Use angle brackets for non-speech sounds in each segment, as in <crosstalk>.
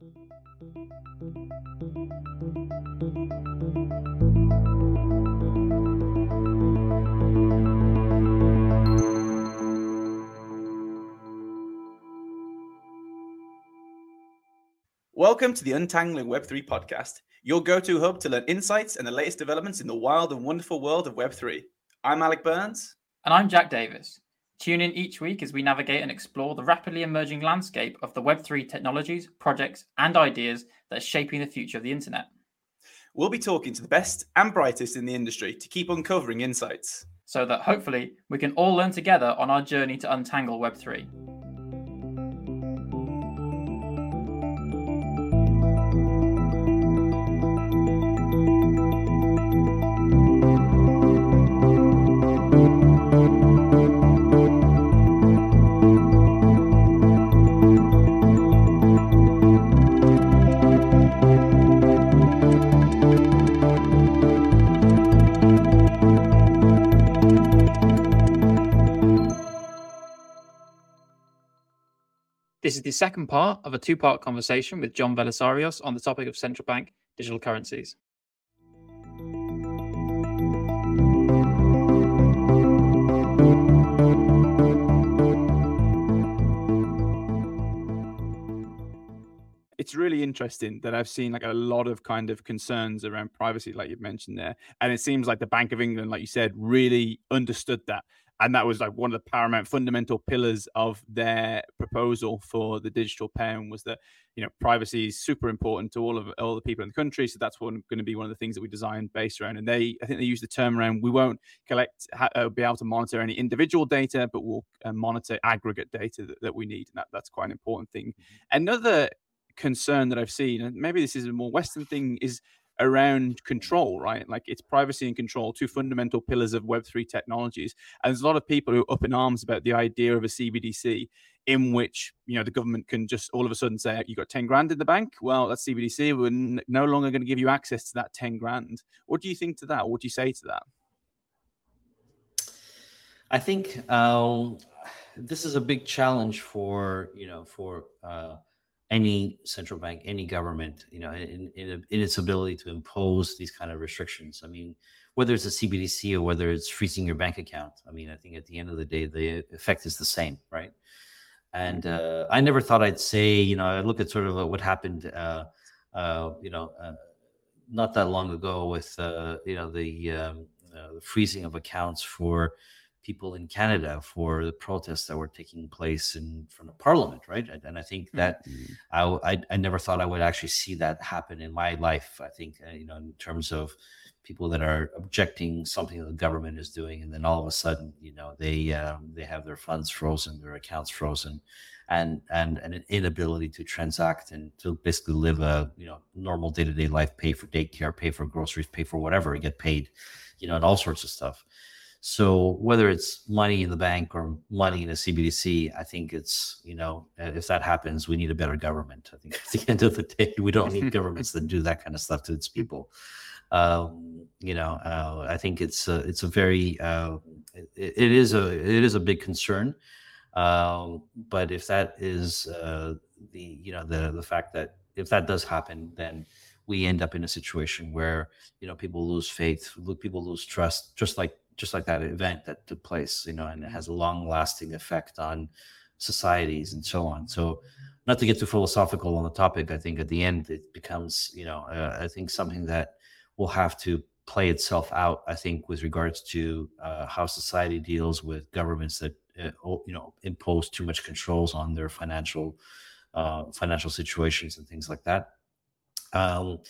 Welcome to the Untangling Web3 podcast, your go to hub to learn insights and the latest developments in the wild and wonderful world of Web3. I'm Alec Burns. And I'm Jack Davies. Tune in each week as we navigate and explore the rapidly emerging landscape of the Web3 technologies, projects, and ideas that are shaping the future of the internet. We'll be talking to the best and brightest in the industry to keep uncovering insights. So that hopefully we can all learn together on our journey to untangle Web3. This is the second part of a two part conversation with John Velissarios on the topic of central bank digital currencies. it's really interesting that I've seen like a lot of kind of concerns around privacy, like you've mentioned there. And it seems like the Bank of England, like you said, really understood that and that was like one of the paramount fundamental pillars of their proposal for the digital pound was that you know privacy is super important to all of all the people in the country so that's one, going to be one of the things that we design based around and they i think they use the term around we won't collect uh, be able to monitor any individual data but we'll uh, monitor aggregate data that, that we need and that, that's quite an important thing mm-hmm. another concern that i've seen and maybe this is a more western thing is around control, right? Like it's privacy and control, two fundamental pillars of Web3 technologies. And there's a lot of people who are up in arms about the idea of a CBDC in which, you know, the government can just all of a sudden say, you got 10 grand in the bank. Well, that's CBDC. We're n- no longer going to give you access to that 10 grand. What do you think to that? What do you say to that? I think uh, this is a big challenge for, you know, for, uh, any central bank, any government, you know, in, in, in, its ability to impose these kind of restrictions. I mean, whether it's a CBDC or whether it's freezing your bank account, I mean, I think at the end of the day, the effect is the same, right? And mm-hmm. uh, I never thought I'd say, you know, I look at sort of what happened, uh, uh, you know, uh, not that long ago with, uh, you know, the, um, uh, the freezing of accounts for people in Canada for the protests that were taking place in front of Parliament, right? And I think that mm-hmm. I, I, I never thought I would actually see that happen in my life. I think uh, you know in terms of people that are objecting something the government is doing, and then all of a sudden, you know, they um, they have their funds frozen, their accounts frozen, and and and an inability to transact and to basically live a you know normal day to day life, pay for daycare, pay for groceries, pay for whatever, get paid, you know, and all sorts of stuff. So whether it's money in the bank or money in a CBDC, I think it's you know if that happens, we need a better government. I think <laughs> at the end of the day, we don't need <laughs> governments that do that kind of stuff to its people. Um, you know, uh, I think it's a, it's a very uh, it, it is a it is a big concern. Um, but if that is uh, the you know the the fact that if that does happen, then we end up in a situation where you know people lose faith, people lose trust, just like just like that event that took place, you know, and it has a long lasting effect on societies and so on. So, not to get too philosophical on the topic, I think at the end it becomes, you know, uh, I think something that will have to play itself out. I think with regards to uh, how society deals with governments that uh, you know impose too much controls on their financial uh, financial situations and things like that. Um,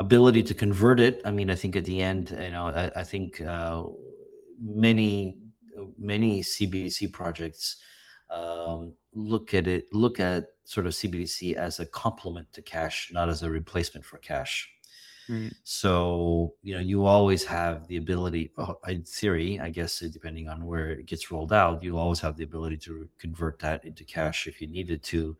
ability to convert it. I mean, I think at the end, you know, I, I think uh, many many CBDC projects um, look at it look at sort of CBDC as a complement to cash, not as a replacement for cash. Mm. So you know you always have the ability, in theory, I guess, depending on where it gets rolled out, you always have the ability to convert that into cash if you needed to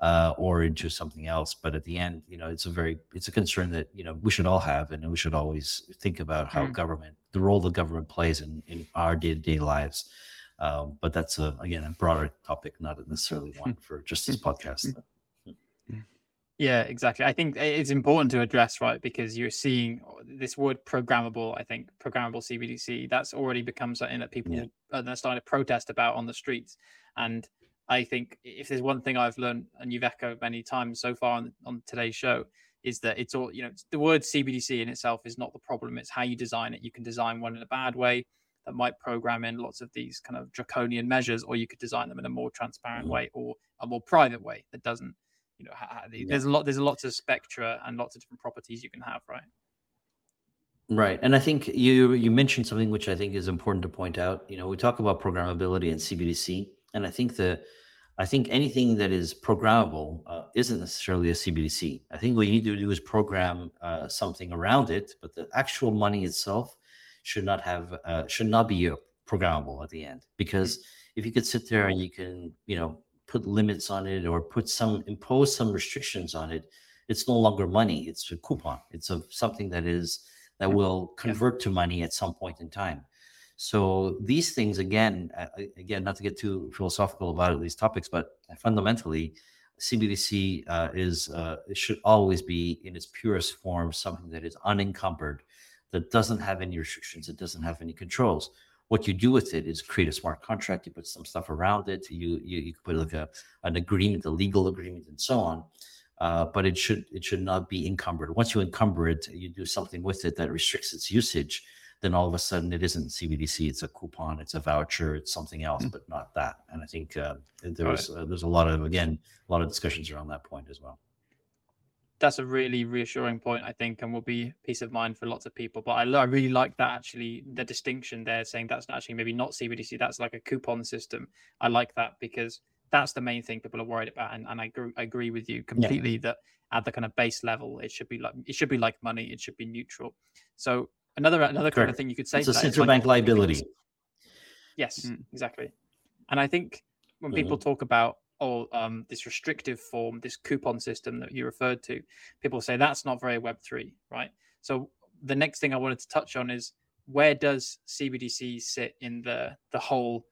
uh, or into something else. But at the end, you know, it's a very it's a concern that you know we should all have, and we should always think about how mm. government, the role the government plays in in our day to day lives. Um, but that's a again a broader topic, not necessarily one for just this podcast. Yeah, exactly. I think it's important to address, right? Because you're seeing this word programmable, I think, programmable CBDC, that's already become something that people yeah. are starting to protest about on the streets. And I think if there's one thing I've learned, and you've echoed many times so far on, on today's show, is that it's all, you know, the word CBDC in itself is not the problem. It's how you design it. You can design one in a bad way that might program in lots of these kind of draconian measures, or you could design them in a more transparent mm-hmm. way or a more private way that doesn't you know yeah. there's a lot there's lots of spectra and lots of different properties you can have right right and i think you you mentioned something which i think is important to point out you know we talk about programmability and cbdc and i think the i think anything that is programmable uh, isn't necessarily a cbdc i think what you need to do is program uh, something around it but the actual money itself should not have uh, should not be programmable at the end because if you could sit there and you can you know put limits on it or put some impose some restrictions on it, it's no longer money. It's a coupon. It's a something that is that will convert to money at some point in time. So these things, again, again, not to get too philosophical about these topics, but fundamentally, CBDC uh, is uh, should always be in its purest form something that is unencumbered, that doesn't have any restrictions, it doesn't have any controls. What you do with it is create a smart contract you put some stuff around it you you, you put like a an agreement a legal agreement and so on uh, but it should it should not be encumbered. Once you encumber it you do something with it that restricts its usage then all of a sudden it isn't cbdc it's a coupon it's a voucher it's something else mm-hmm. but not that and i think uh, there's right. uh, there's a lot of again a lot of discussions around that point as well that's a really reassuring point, I think, and will be peace of mind for lots of people. But I, I really like that actually the distinction there, saying that's actually maybe not CBDC, that's like a coupon system. I like that because that's the main thing people are worried about, and, and I, agree, I agree with you completely yeah. that at the kind of base level, it should be like it should be like money, it should be neutral. So another another Correct. kind of thing you could say it's a central bank liability. Yes, mm. exactly. And I think when mm-hmm. people talk about or um, this restrictive form, this coupon system that you referred to, people say that's not very Web3, right? So the next thing I wanted to touch on is where does CBDC sit in the the whole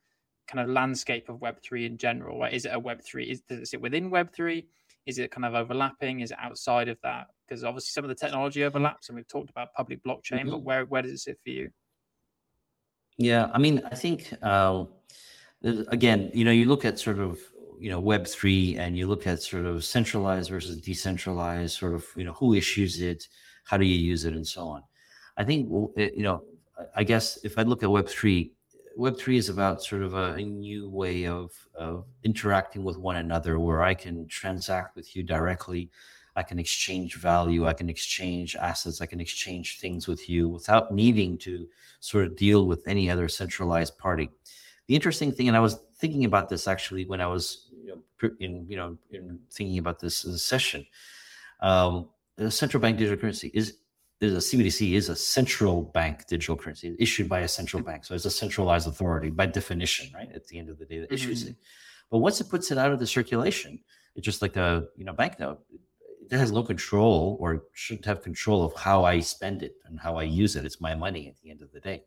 kind of landscape of Web3 in general? Right? Is it a Web3? Is, does it sit within Web3? Is it kind of overlapping? Is it outside of that? Because obviously some of the technology overlaps, and we've talked about public blockchain, mm-hmm. but where where does it sit for you? Yeah, I mean, I think uh, again, you know, you look at sort of you know Web three, and you look at sort of centralized versus decentralized, sort of you know who issues it, how do you use it, and so on. I think you know, I guess if I look at Web three, Web3 is about sort of a, a, new way of, of interacting with one another where I can transact with you directly. I can exchange value. I can exchange assets. I can exchange things with you without needing to sort of deal with any other centralized party. The interesting thing, and I was thinking about this actually when I was you know, in, you know, in thinking about this session, um, central bank digital currency is is a CBDC is a central bank digital currency issued by a central bank, so it's a centralized authority by definition, right? At the end of the day, that mm-hmm. issues it. But once it puts it out of the circulation, it's just like a you know banknote. It has no control or shouldn't have control of how I spend it and how I use it. It's my money at the end of the day.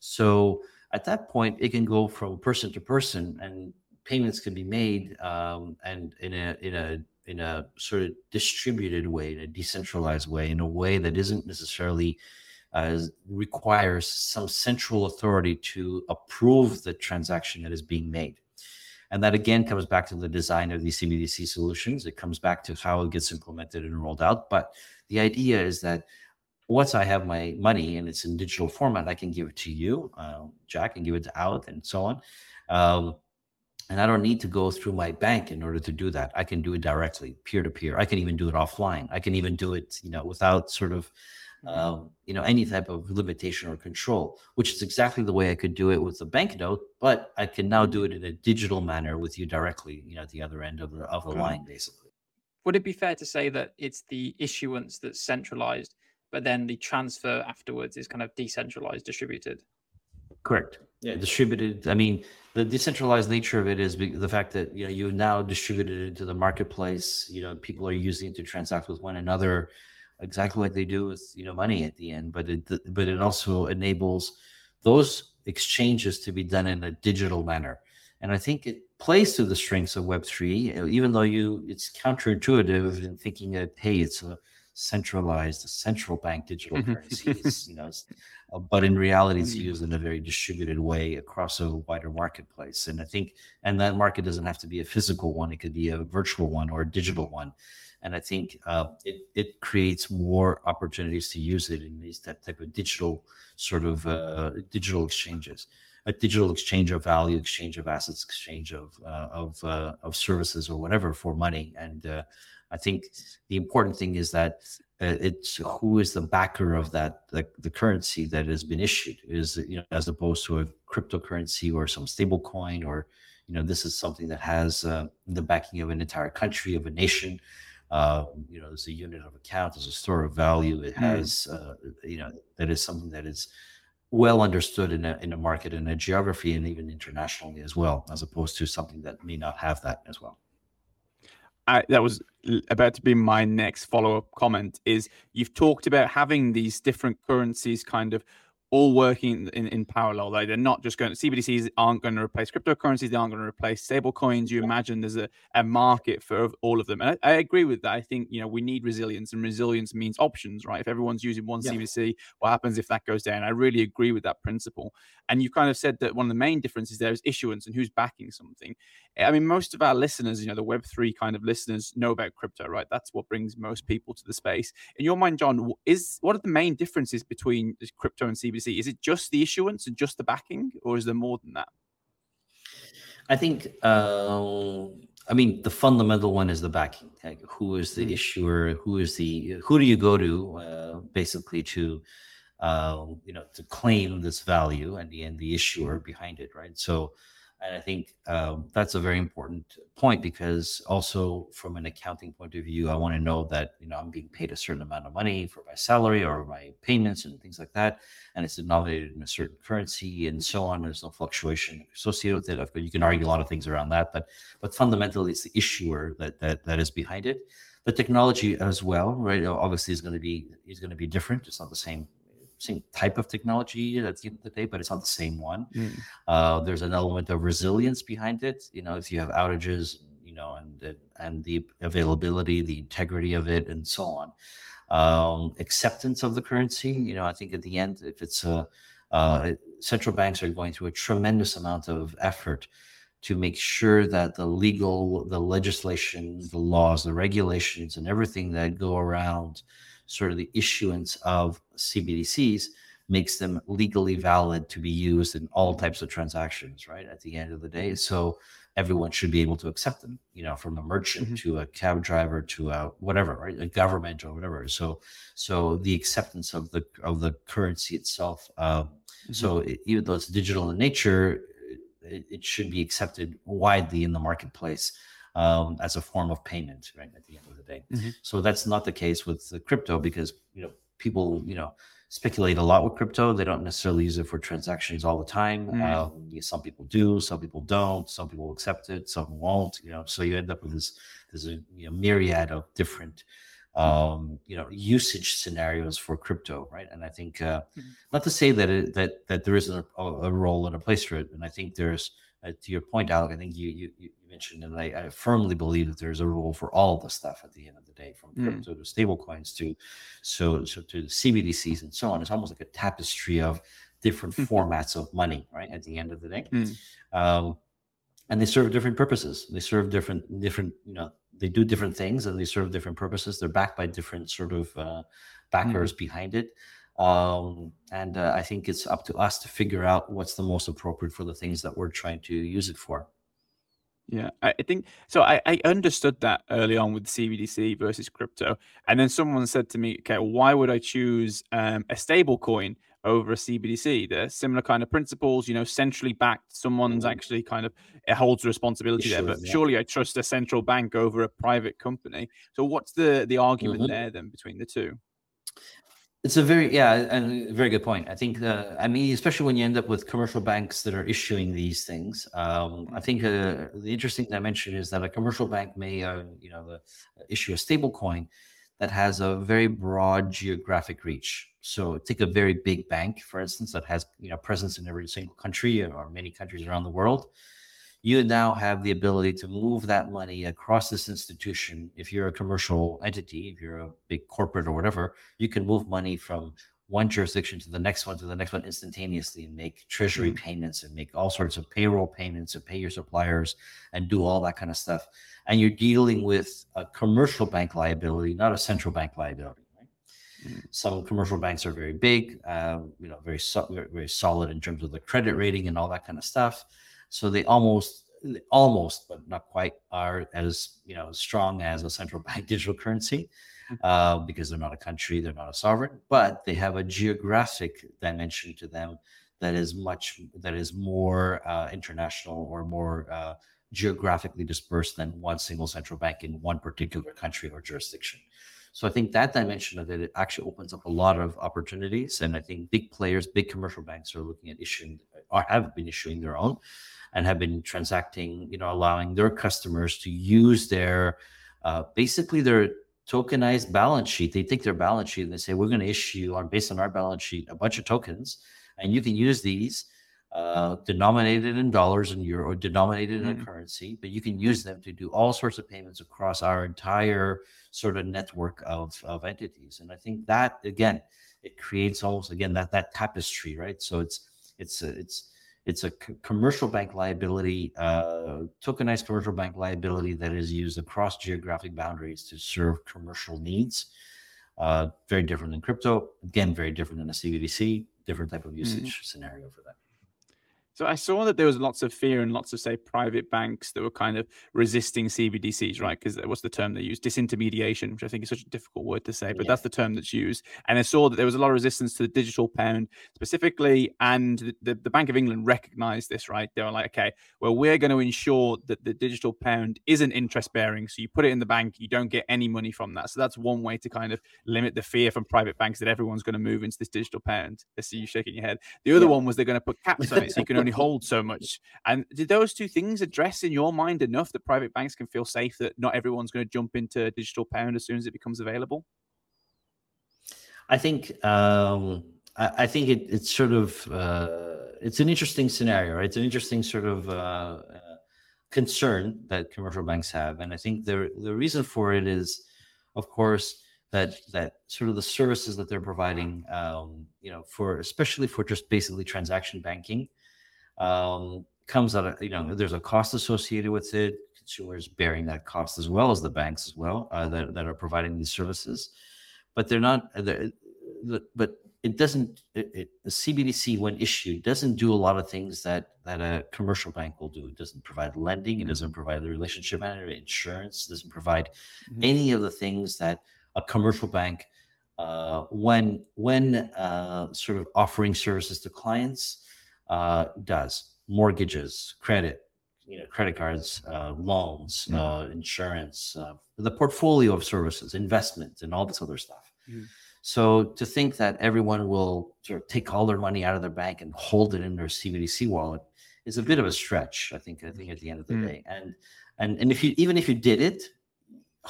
So at that point, it can go from person to person and payments can be made um, and in a in a in a sort of distributed way, in a decentralized way, in a way that isn't necessarily uh, requires some central authority to approve the transaction that is being made. And that again comes back to the design of these CBDC solutions. It comes back to how it gets implemented and rolled out. But the idea is that once I have my money and it's in digital format, I can give it to you, uh, Jack, and give it to Alec, and so on. Um, and I don't need to go through my bank in order to do that. I can do it directly, peer to peer. I can even do it offline. I can even do it, you know, without sort of, mm-hmm. um, you know, any type of limitation or control, which is exactly the way I could do it with a banknote. But I can now do it in a digital manner with you directly, you know, at the other end of the of the line, basically. Would it be fair to say that it's the issuance that's centralized, but then the transfer afterwards is kind of decentralized, distributed? Correct. Yeah, distributed. I mean, the decentralized nature of it is the fact that you know you now distributed it into the marketplace. You know, people are using it to transact with one another, exactly like they do with you know money at the end. But it but it also enables those exchanges to be done in a digital manner. And I think it plays to the strengths of Web3, even though you it's counterintuitive in thinking that hey, it's a centralized central bank digital Mm-hmm. currencies, you know, uh, but in reality, it's used in a very distributed way across a wider marketplace. And I think, and that market doesn't have to be a physical one; it could be a virtual one or a digital one. And I think uh, it it creates more opportunities to use it in these that type of digital sort of uh, digital exchanges a digital exchange of value, exchange of assets, exchange of uh, of uh, of services or whatever for money. And uh, I think the important thing is that uh, it's who is the backer of that the, the currency that has been issued is you know as opposed to a cryptocurrency or some stable coin or you know this is something that has uh, the backing of an entire country of a nation. Uh, you know, there's a unit of account, there's a store of value. It has, uh, you know, that is something that is well understood in a in a market in a geography and even internationally as well, as opposed to something that may not have that as well. I, that was about to be my next follow up comment. Is you've talked about having these different currencies kind of all working in, in parallel. Like they're not just going. CBDCs aren't going to replace cryptocurrencies. They aren't going to replace stable coins. You imagine there's a, a market for all of them, and I, I agree with that. I think you know we need resilience, and resilience means options, right? If everyone's using one Yeah. CBDC, what happens if that goes down? I really agree with that principle. And you kind of said that one of the main differences there is issuance and who's backing something. Eh, I mean, most of our listeners, you know, the Web3 kind of listeners know about crypto, right? That's what brings most people to the space. In your mind, John, is what are the main differences between crypto and CBDC? Is it just the issuance and just the backing, or is there more than that? I think, uh, I mean, the fundamental one is the backing. Like, who is the Mm. issuer? Who is the? Who do you go to, uh, basically, to, uh, you know, to claim this value and the and the issuer behind it, right? So, and I think um, that's a very important point because also from an accounting point of view, I want to know that you know I'm being paid a certain amount of money for my salary or my payments and things like that, and it's denominated in a certain currency and so on. There's no fluctuation associated with it. You can argue a lot of things around that, but but fundamentally, it's the issuer that that that is behind it. The technology as well, right? Obviously, is going to be is going to be different. It's not the same same type of technology at the end of the day, but it's not the same one. Uh, there's an element of resilience behind it. You know, if you have outages, you know, and the- and the availability, the integrity of it, and so on. Um, acceptance of the currency. You know, I think at the end, if it's a uh, central banks are going through a tremendous amount of effort to make sure that the legal, the legislation, the laws, the regulations, and everything that go around sort of the issuance of CBDCs makes them legally valid to be used in all types of transactions, right? At the end of the day. So everyone should be able to accept them, you know, from a merchant Mhm. to a cab driver to a whatever, right? A government or whatever. So so the acceptance of the of the currency itself. Um, so it, even though it's digital in nature, it, it should be accepted widely in the marketplace um, as a form of payment, right? At the end of the day. Mhm. So that's not the case with the crypto because you know people you know speculate a lot with crypto. They don't necessarily use it for transactions all the time. Mm. Yeah, some people do, some people don't. Some people accept it, some won't. You know, so you end up with this there's a you know, myriad of different um you know usage scenarios for crypto right and i think uh Mhm. not to say that it, that that there isn't a, a role and a place for it and i think there's uh, to your point alec i think you you, you mentioned and I, I firmly believe that there's a role for all the stuff at the end of the day from Mm. crypto to stable coins to so so to the cbdc's and so on it's almost like a tapestry of different Mhm. formats of money right at the end of the day Mm. um and they serve different purposes they serve different different you know they do different things and they serve different purposes they're backed by different sort of uh, backers behind it um, and uh, i think it's up to us to figure out what's the most appropriate for the things that we're trying to use it for Yeah, I think so. I, I understood that early on with CBDC versus crypto, and then someone said to me, "Okay, why would I choose um, a stable coin over a CBDC? They're similar kind of principles, you know, centrally backed. Someone's Mhm. actually kind of it holds responsibility there, but yeah. surely I trust a central bank over a private company. So what's the the argument Mhm. there then between the two? It's a very yeah, and a very good point. I think uh, I mean, especially when you end up with commercial banks that are issuing these things. Um, I think uh, the interesting dimension is that a commercial bank may, uh, you know, the, issue a stable coin that has a very broad geographic reach. So take a very big bank, for instance, that has you know presence in every single country or many countries around the world. You now have the ability to move that money across this institution. If you're a commercial entity, if you're a big corporate or whatever, you can move money from one jurisdiction to the next one to the next one instantaneously and make treasury mm-hmm. payments and make all sorts of payroll payments and pay your suppliers and do all that kind of stuff. And you're dealing with a commercial bank liability, not a central bank liability. Mm-hmm. Some commercial banks are very big, uh, you know, very, so- very solid in terms of the credit rating and all that kind of stuff. So they almost, almost, but not quite, are as you know strong as a central <laughs> bank digital currency uh, because they're not a country, they're not a sovereign, but they have a geographic dimension to them that is much that is more uh, international or more uh, geographically dispersed than one single central bank in one particular country or jurisdiction. So I think that dimension of it, it actually opens up a lot of opportunities, and I think big players, big commercial banks, are looking at issuing or have been issuing their own, and have been transacting, you know, allowing their customers to use their uh, basically their tokenized balance sheet. They take their balance sheet and they say, we're going to issue on based on our balance sheet a bunch of tokens, and you can use these uh, denominated in dollars and euro or denominated mm-hmm. in a currency, but you can use them to do all sorts of payments across our entire sort of network of, of entities. And I think that again, it creates almost again that that tapestry, right? So it's it's it's it's a c- commercial bank liability, uh, tokenized commercial bank liability that is used across geographic boundaries to serve commercial needs. Uh, very different than crypto. Again, very different than a CBDC. Different type of mm-hmm. usage mm-hmm. scenario for that. So I saw that there was lots of fear and lots of say private banks that were kind of resisting CBDCs, right? Because uh, what's the term they use? Disintermediation, which I think is such a difficult word to say, but yeah. that's the term that's used. And I saw that there was a lot of resistance to the digital pound specifically, and the, the, the Bank of England recognized this, right? They were like, okay, well, we're going to ensure that the digital pound isn't interest bearing. So you put it in the bank, you don't get any money from that. So that's one way to kind of limit the fear from private banks that everyone's going to move into this digital pound. I see you shaking your head. The other yeah. one was they're going to put caps on it, so you can only <laughs> only hold so much. And did those two things address in your mind enough that private banks can feel safe that not everyone's going to jump into digital pound as soon as it becomes available? I think um, I, I, think it, it's sort of uh, it's an interesting scenario. Right? It's an interesting sort of uh, uh, concern that commercial banks have, and I think the the reason for it is, of course, that that sort of the services that they're providing, um, you know, for especially for just basically transaction banking, um, comes out a, you know, there's a cost associated with it. Consumers bearing that cost as well as the banks as well uh, that, that are providing these services, but they're not. Uh, they're, but it doesn't. It, it, the CBDC, when issued, doesn't do a lot of things that that a commercial bank will do. It doesn't provide lending. It doesn't provide the relationship manager, insurance. It doesn't provide mm-hmm. any of the things that a commercial bank, uh, when when uh, sort of offering services to clients, uh, does mortgages, credit, you know, credit cards, uh, loans, mm-hmm. uh, insurance, uh, the portfolio of services, investment, and all this other stuff. Mm-hmm. So to think that everyone will sort of take all their money out of their bank and hold it in their CBDC wallet is a bit of a stretch. I think. I think at the end of the mm-hmm. day, and and and if you even if you did it,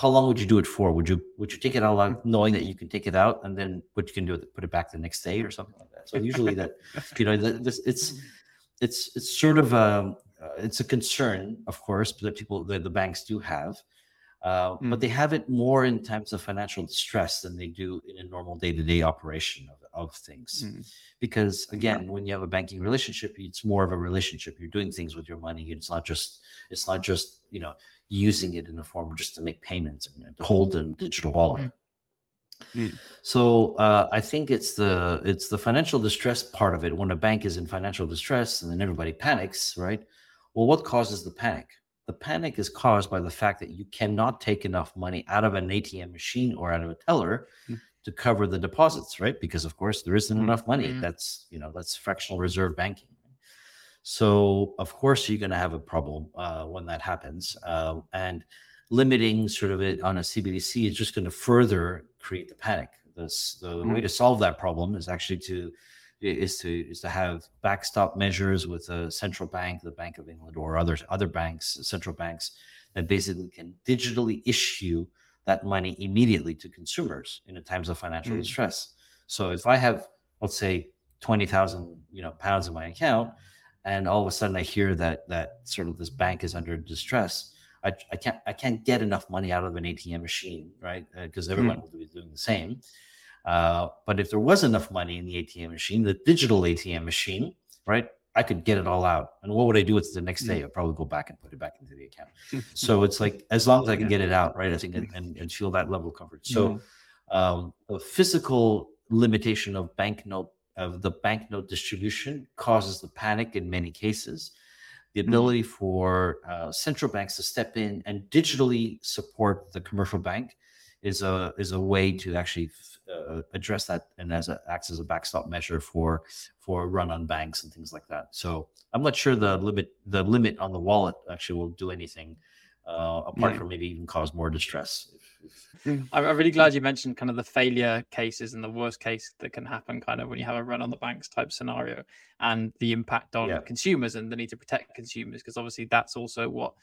how long would you do it for? Would you would you take it out mm. knowing that you can take it out and then what you can do is put it back the next day or something like that? So usually that you know this it's it's it's sort of a um, uh, it's a concern, of course, that people that the banks do have, uh, mm. but they have it more in times of financial distress than they do in a normal day to day operation of, of things. Mm. Because again, when you have a banking relationship, it's more of a relationship. You're doing things with your money. It's not just it's not just you know using it in a form just to make payments and hold a digital wallet. Mm. So uh, I think it's the it's the financial distress part of it. When a bank is in financial distress and then everybody panics, right? Well, what causes the panic? The panic is caused by the fact that you cannot take enough money out of an ATM machine or out of a teller mm. to cover the deposits, right? Because of course there isn't mm. enough money. Mm. That's you know that's fractional reserve banking. So of course you're going to have a problem uh, when that happens, uh, and limiting sort of it on a CBDC is just going to further create the panic. This, the mm-hmm. way to solve that problem is actually to is to is to have backstop measures with a central bank, the Bank of England, or other other banks, central banks that basically can digitally issue that money immediately to consumers in times of financial mm-hmm. distress. So if I have, let's say, twenty thousand you know pounds in my account and all of a sudden I hear that that sort of this bank is under distress, I, I can't I can't get enough money out of an ATM machine, right? Because uh, everyone mm. will be doing the same. Uh, but if there was enough money in the ATM machine, the digital ATM machine, right? I could get it all out. And what would I do with it the next day? I'd probably go back and put it back into the account. <laughs> so it's like as long as I can get it out, right? I think <laughs> and, and, feel that level of comfort. So um, a physical limitation of banknote of the banknote distribution causes the panic in many cases. The mm-hmm. ability mm-hmm. for uh, central banks to step in and digitally support the commercial bank is a is a way to actually uh, address that and as a, acts as a backstop measure for for run on banks and things like that. So I'm not sure the limit the limit on the wallet actually will do anything uh, apart yeah. from maybe even cause more distress. I'm really glad you mentioned kind of the failure cases and the worst case that can happen kind of when you have a run on the banks type scenario and the impact on yeah. consumers and the need to protect consumers because obviously that's also what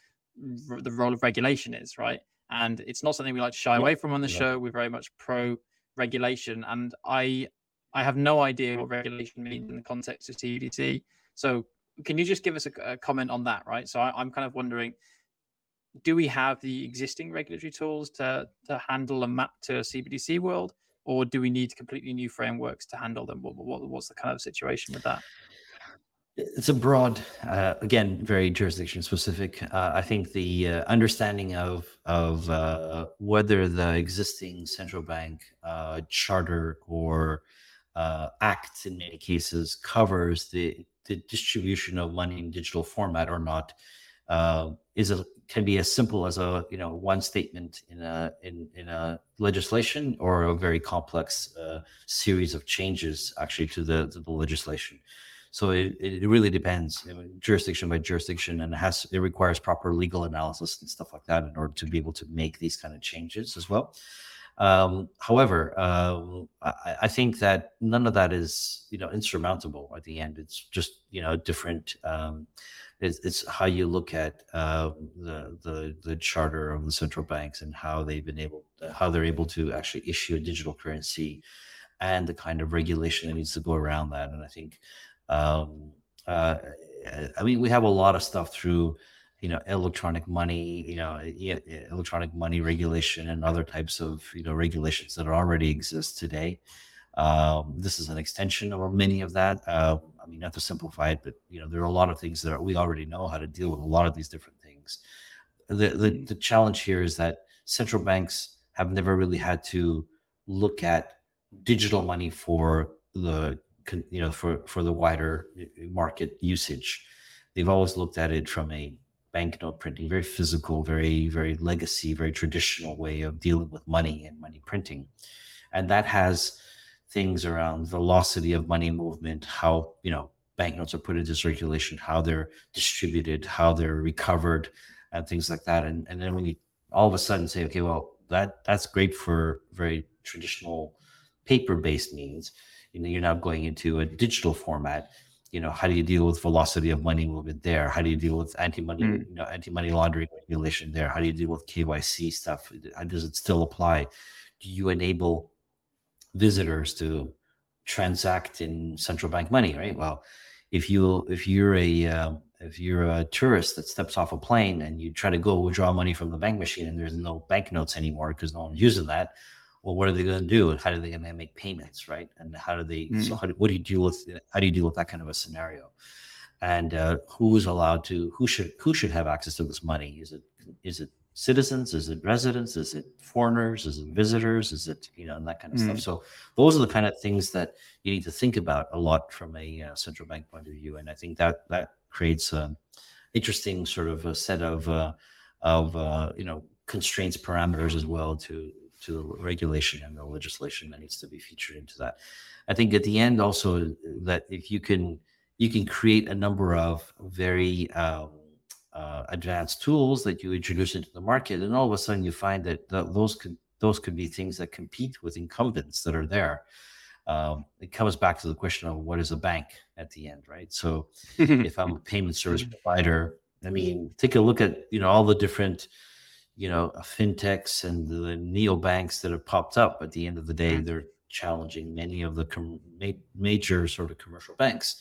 r- the role of regulation is, right? And it's not something we like to shy yeah. away from on the show. We're very much pro regulation, and I I have no idea what regulation means in the context of CBDC. So can you just give us a, a comment on that, right? So I, am kind of wondering do we have the existing regulatory tools to to handle and map to a CBDC world, or do we need completely new frameworks to handle them? What, what, what's the kind of situation with that? It's a broad, uh, again, very jurisdiction specific. Uh, I think the uh, understanding of of uh, whether the existing central bank uh, charter or uh, act in many cases covers the the distribution of money in digital format or not is a can be as simple as a you know one statement in a in in a legislation or a very complex series of changes actually to the to the legislation so it, it really depends jurisdiction by jurisdiction and it has it requires proper legal analysis and stuff like that in order to be able to make these kind of changes as well. Um, however um, I, I, think that none of that is you know insurmountable at the end. It's just you know different um, it's, it's how you look at uh, the, the the charter of the central banks and how they've been able how they're able to actually issue a digital currency and the kind of regulation that needs to go around that. And i think um, uh, i mean we have a lot of stuff through you know electronic money you know electronic money regulation and other types of you know regulations that already exist today um, this is an extension of many of that. Uh, I mean, not to simplify it, but you know, there are a lot of things that we already know how to deal with a lot of these different things. The, the mm-hmm. the challenge here is that central banks have never really had to look at digital money for the you know for for the wider uh, market usage. They've always looked at it from a banknote printing, very physical, very very legacy, very traditional way of dealing with money and money printing, and that has things around velocity of money movement, how you know banknotes are put into circulation, how they're distributed, how they're recovered, and things like that. And and then when you all of a sudden say, okay, well that that's great for very traditional paper-based means. You know, you're now going into a digital format. You know, how do you deal with velocity of money movement there? How do you deal with anti-money, mm. you know, anti-money laundering regulation there? How do you deal with KYC stuff? Does it still apply? Do you enable visitors to transact in central bank money, right? Well, if you if you're a uh, if you're a tourist that steps off a plane and you try to go withdraw money from the bank machine and there's no banknotes anymore because no one's using that, well, what are they going to do? and How are they going to make payments, right? And how do they? Mm. So, how do, what do you deal with? How do you deal with that kind of a scenario? And uh, who is allowed to? Who should who should have access to this money? Is it is it citizens? Is it residents? Is it foreigners? Is it visitors? Is it you know and that kind of mm. stuff? So those are the kind of things that you need to think about a lot from a uh, central bank point of view, and I think that that creates an interesting sort of a set of uh, of uh, you know constraints parameters as well to to the regulation and the legislation that needs to be featured into that. I think at the end also that if you can you can create a number of very um, uh, advanced tools that you introduce into the market, and all of a sudden you find that th- those could those could be things that compete with incumbents that are there. Um, it comes back to the question of what is a bank at the end, right? So <laughs> if I'm a payment service mm-hmm. provider, I mean, take a look at you know all the different you know fintechs and the neobanks that have popped up. At the end of the day, mm. they're challenging many of the com- ma- major sort of commercial banks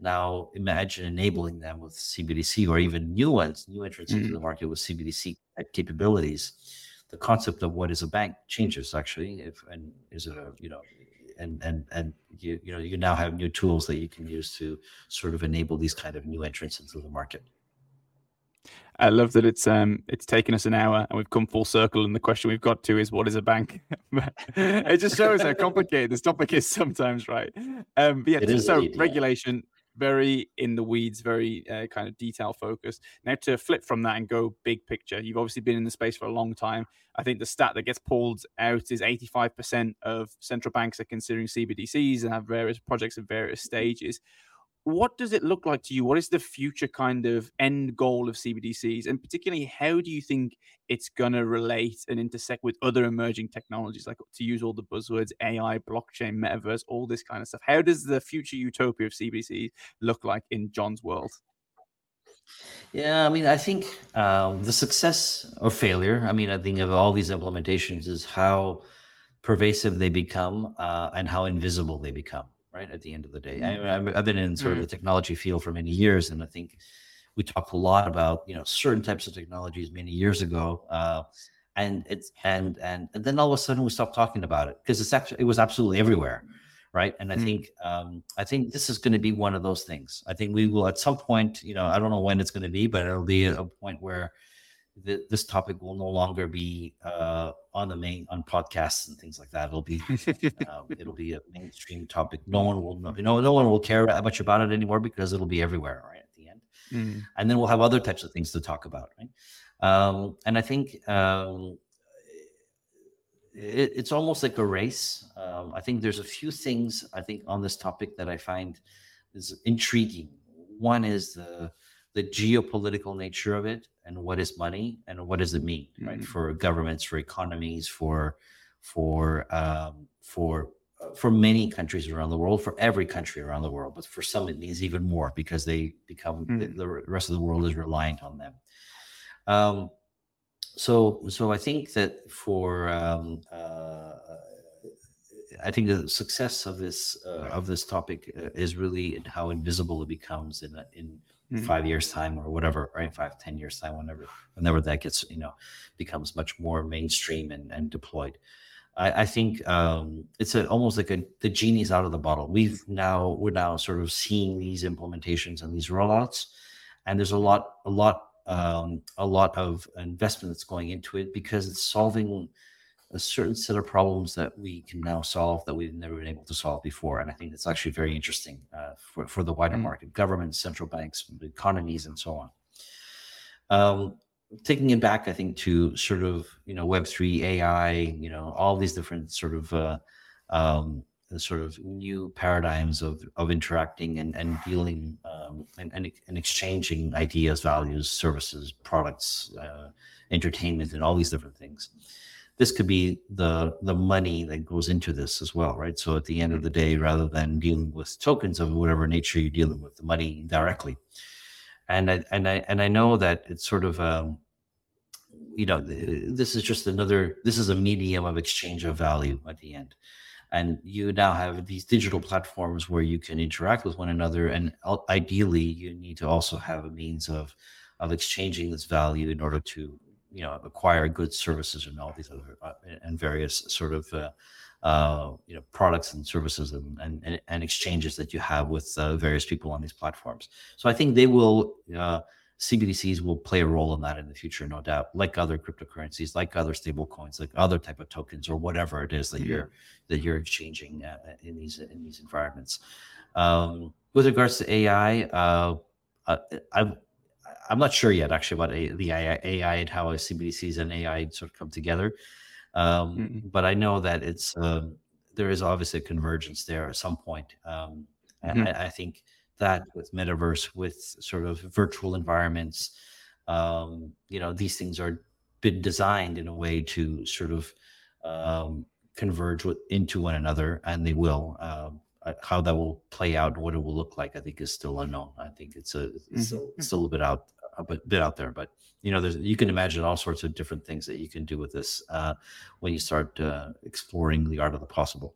Now imagine enabling them with CBDC or even new ones, new entrants into Mm. the market with CBDC capabilities. The concept of what is a bank changes actually. If and is it a you know, and and and you you know you now have new tools that you can use to sort of enable these kind of new entrants into the market. I love that it's um it's taken us an hour and we've come full circle and the question we've got to is what is a bank? <laughs> it just shows how complicated this topic is sometimes, right? Um yeah, It so- indeed, yeah. regulation very in the weeds, very uh, kind of detail focused. Now to flip from that and go big picture, you've obviously been in the space for a long time. I think the stat that gets pulled out is 85% of central banks are considering CBDCs and have various projects at various stages what does it look like to you? What is the future kind of end goal of CBDCs? And particularly, how do you think it's going to relate and intersect with other emerging technologies, like to use all the buzzwords AI, blockchain, metaverse, all this kind of stuff? How does the future utopia of CBDCs look like in John's world? Yeah, I mean, I think um, the success or failure, I mean, I think of all these implementations is how pervasive they become uh, and how invisible they become, right? At the end of the day. I, I've- I've been in sort of the technology field for many years, and I think we talked a lot about, you know, certain types of technologies many years ago. Uh, and it's and, and and then all of a sudden we stopped talking about it because it's actually it was absolutely everywhere right and i Mm. think um i think this is going to be one of those things i think we will at some point you know i don't know when it's going to be but it'll be a point where th- this topic will no longer be uh on the main on podcasts and things like that. It'll be um, <laughs> it'll be a mainstream topic. No one will know you know no one will care that much about it anymore because it'll be everywhere right at the end. Mm. and then we'll have other types of things to talk about right? Um, and i think um, it, it's almost like a race. Um, i think there's a few things i think on this topic that i find is intriguing. One is the the geopolitical nature of it and what is money and what does it mean right Mhm. for governments for economies for for um, for uh, for many countries around the world, for every country around the world, but for some it means even more because they become the, Mm. the rest of the world is reliant on them. Um, so, so I think that for um, uh, I think the success of this uh, of this topic uh, is really in how invisible it becomes in a- in Mm. five years time or whatever, right? Five, ten years time, whenever whenever that gets you know becomes much more mainstream and, and deployed. I, I think um, it's a, almost like a, the genie's out of the bottle. We've now we're now sort of seeing these implementations and these rollouts, and there's a lot a lot um, a lot of investment that's going into it because it's solving a certain set of problems that we can now solve that we've never been able to solve before. And I think it's actually very interesting uh, for, for the wider Mm. market, governments, central banks, economies, and so on. Um, taking it back, I think, to sort of, you know, Web3, AI, you know, all these different sort of, uh, um, sort of new paradigms of, of interacting and, and dealing um, and, and, and exchanging ideas, values, services, products, uh, entertainment, and all these different things this could be the the money that goes into this as well right? So at the end of the day rather than dealing with tokens of whatever nature you're dealing with the money directly. And i and i and i know that it's sort of um you know this is just another this is a medium of exchange of value at the end. And you now have these digital platforms where you can interact with one another and ideally you need to also have a means of of exchanging this value in order to you know acquire goods services and all these other uh, and various sort of uh, uh, you know products and services and, and and- exchanges that you have with uh, various people on these platforms. So i think they will uh, cbdc's will play a role in that in the future no doubt. Like other cryptocurrencies like other stable coins like other type of tokens or whatever it is that you're that you're exchanging uh, in these in these environments. Um, with regards to ai i I'm not sure yet, actually, about A- the AI, AI and how CBDCs and AI sort of come together. Um, Mm-mm. but I know that it's um there is obviously a convergence there at some point. Um, Mhm. I, I think that with metaverse, with sort of virtual environments, um, you know, these things are been designed in a way to sort of um, converge with, into one another, and they will. Uh, how that will play out, what it will look like, I think is still unknown. I think it's a it's Mhm. still, still a bit out a bit, out there, but you know, there's you can imagine all sorts of different things that you can do with this uh, when you start uh, exploring the art of the possible.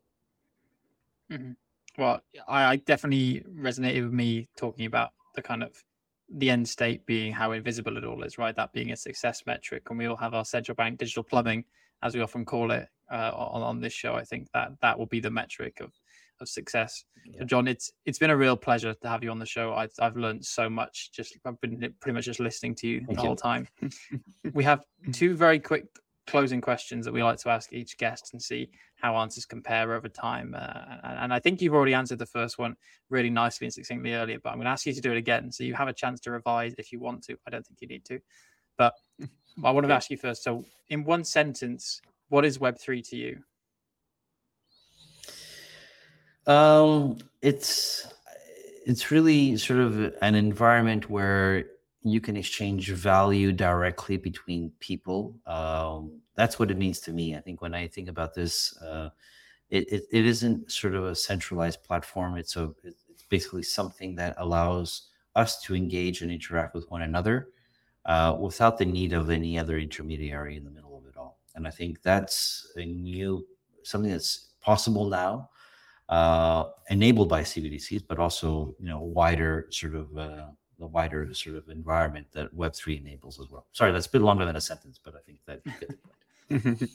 Well, I, I definitely resonated with me talking about the kind of the end state being how invisible it all is, right? That being a success metric, and we all have our central bank digital plumbing, as we often call it, uh, on, on this show. I think that that will be the metric of of success. Yeah. So John, it's it's been a real pleasure to have you on the show. I've I've learned so much. Just I've been pretty much just listening to you Thank the you. whole time. <laughs> we have two very quick closing questions that we like to ask each guest and see how answers compare over time. Uh, and I think you've already answered the first one really nicely and succinctly earlier, but I'm going to ask you to do it again. So you have a chance to revise if you want to. I don't think you need to. But <laughs> I want to ask you first. So, in one sentence, what is Web3 to you? Um, it's it's really sort of an environment where you can exchange value directly between people. Um, that's what it means to me. I think when I think about this, uh, it, it, it isn't sort of a centralized platform. It's a it's basically something that allows us to engage and interact with one another uh, without the need of any other intermediary in the middle of it all. And I think that's a new something that's possible now, uh, enabled by CBDCs, but also you know wider sort of uh, the wider sort of environment that Web3 enables as well. Sorry, that's a bit longer than a sentence, but I think that <laughs>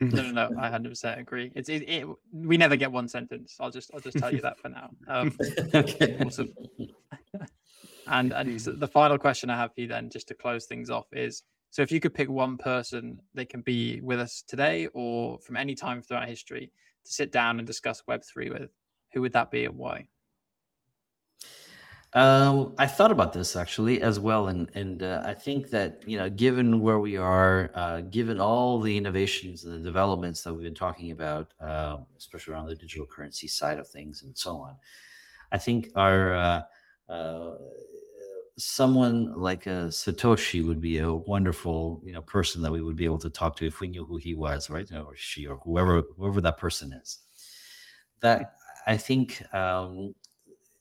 no, no, no. I hundred percent agree. It's it, it, We never get one sentence. I'll just I'll just tell you that for now. <laughs> Um, okay. Awesome. and and the final question I have for you then, just to close things off, is so if you could pick one person, they can be with us today or from any time throughout history to sit down and discuss Web three with, who would that be and why? Um, I thought about this actually as well, and and uh, I think that you know, given where we are, uh, given all the innovations and the developments that we've been talking about, uh, especially around the digital currency side of things and so on, I think our uh, uh, someone like a Satoshi would be a wonderful you know person that we would be able to talk to if we knew who he was, right, or she, or whoever whoever that person is. That I think. Um,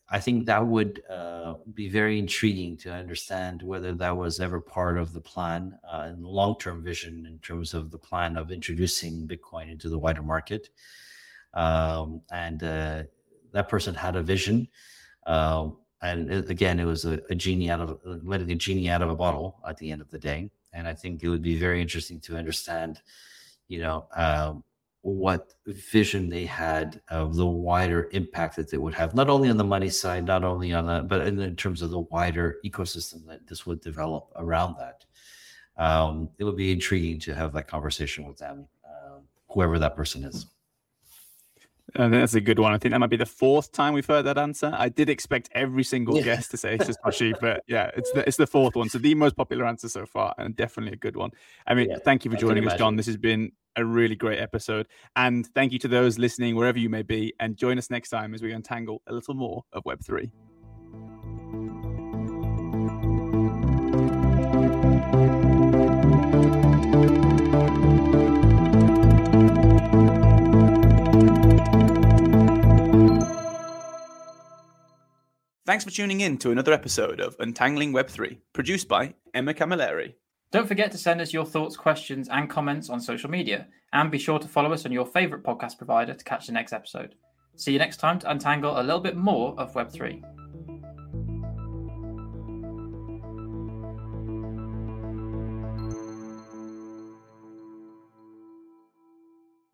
I think that would uh, be very intriguing to understand whether that was ever part of the plan uh, and long term vision in terms of the plan of introducing Bitcoin into the wider market. Um, and uh, that person had a vision. Uh, and it, again, it was a, a, genie out of letting a genie out of a bottle at the end of the day. And I think it would be very interesting to understand, you know, um, what vision they had of the wider impact that they would have, not only on the money side, not only on that, but in, in terms of the wider ecosystem that this would develop around that. Um, it would be intriguing to have that conversation with them, uh, whoever that person is. I think that's a good one. I think that might be the fourth time we've heard that answer. I did expect every single yeah. guest to say it's just <laughs> Satoshi, but yeah, it's the it's the fourth one. So the most popular answer so far, and definitely a good one. I mean, yeah, thank you for joining us, John. This has been a really great episode, and thank you to those listening wherever you may be. And join us next time as we untangle a little more of Web three. Thanks for tuning in to another episode of Untangling Web3, produced by Emma Camilleri. Don't forget to send us your thoughts, questions, and comments on social media, and be sure to follow us on your favorite podcast provider to catch the next episode. See you next time to untangle a little bit more of Web3.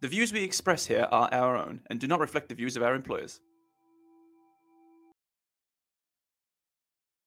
The views we express here are our own and do not reflect the views of our employers.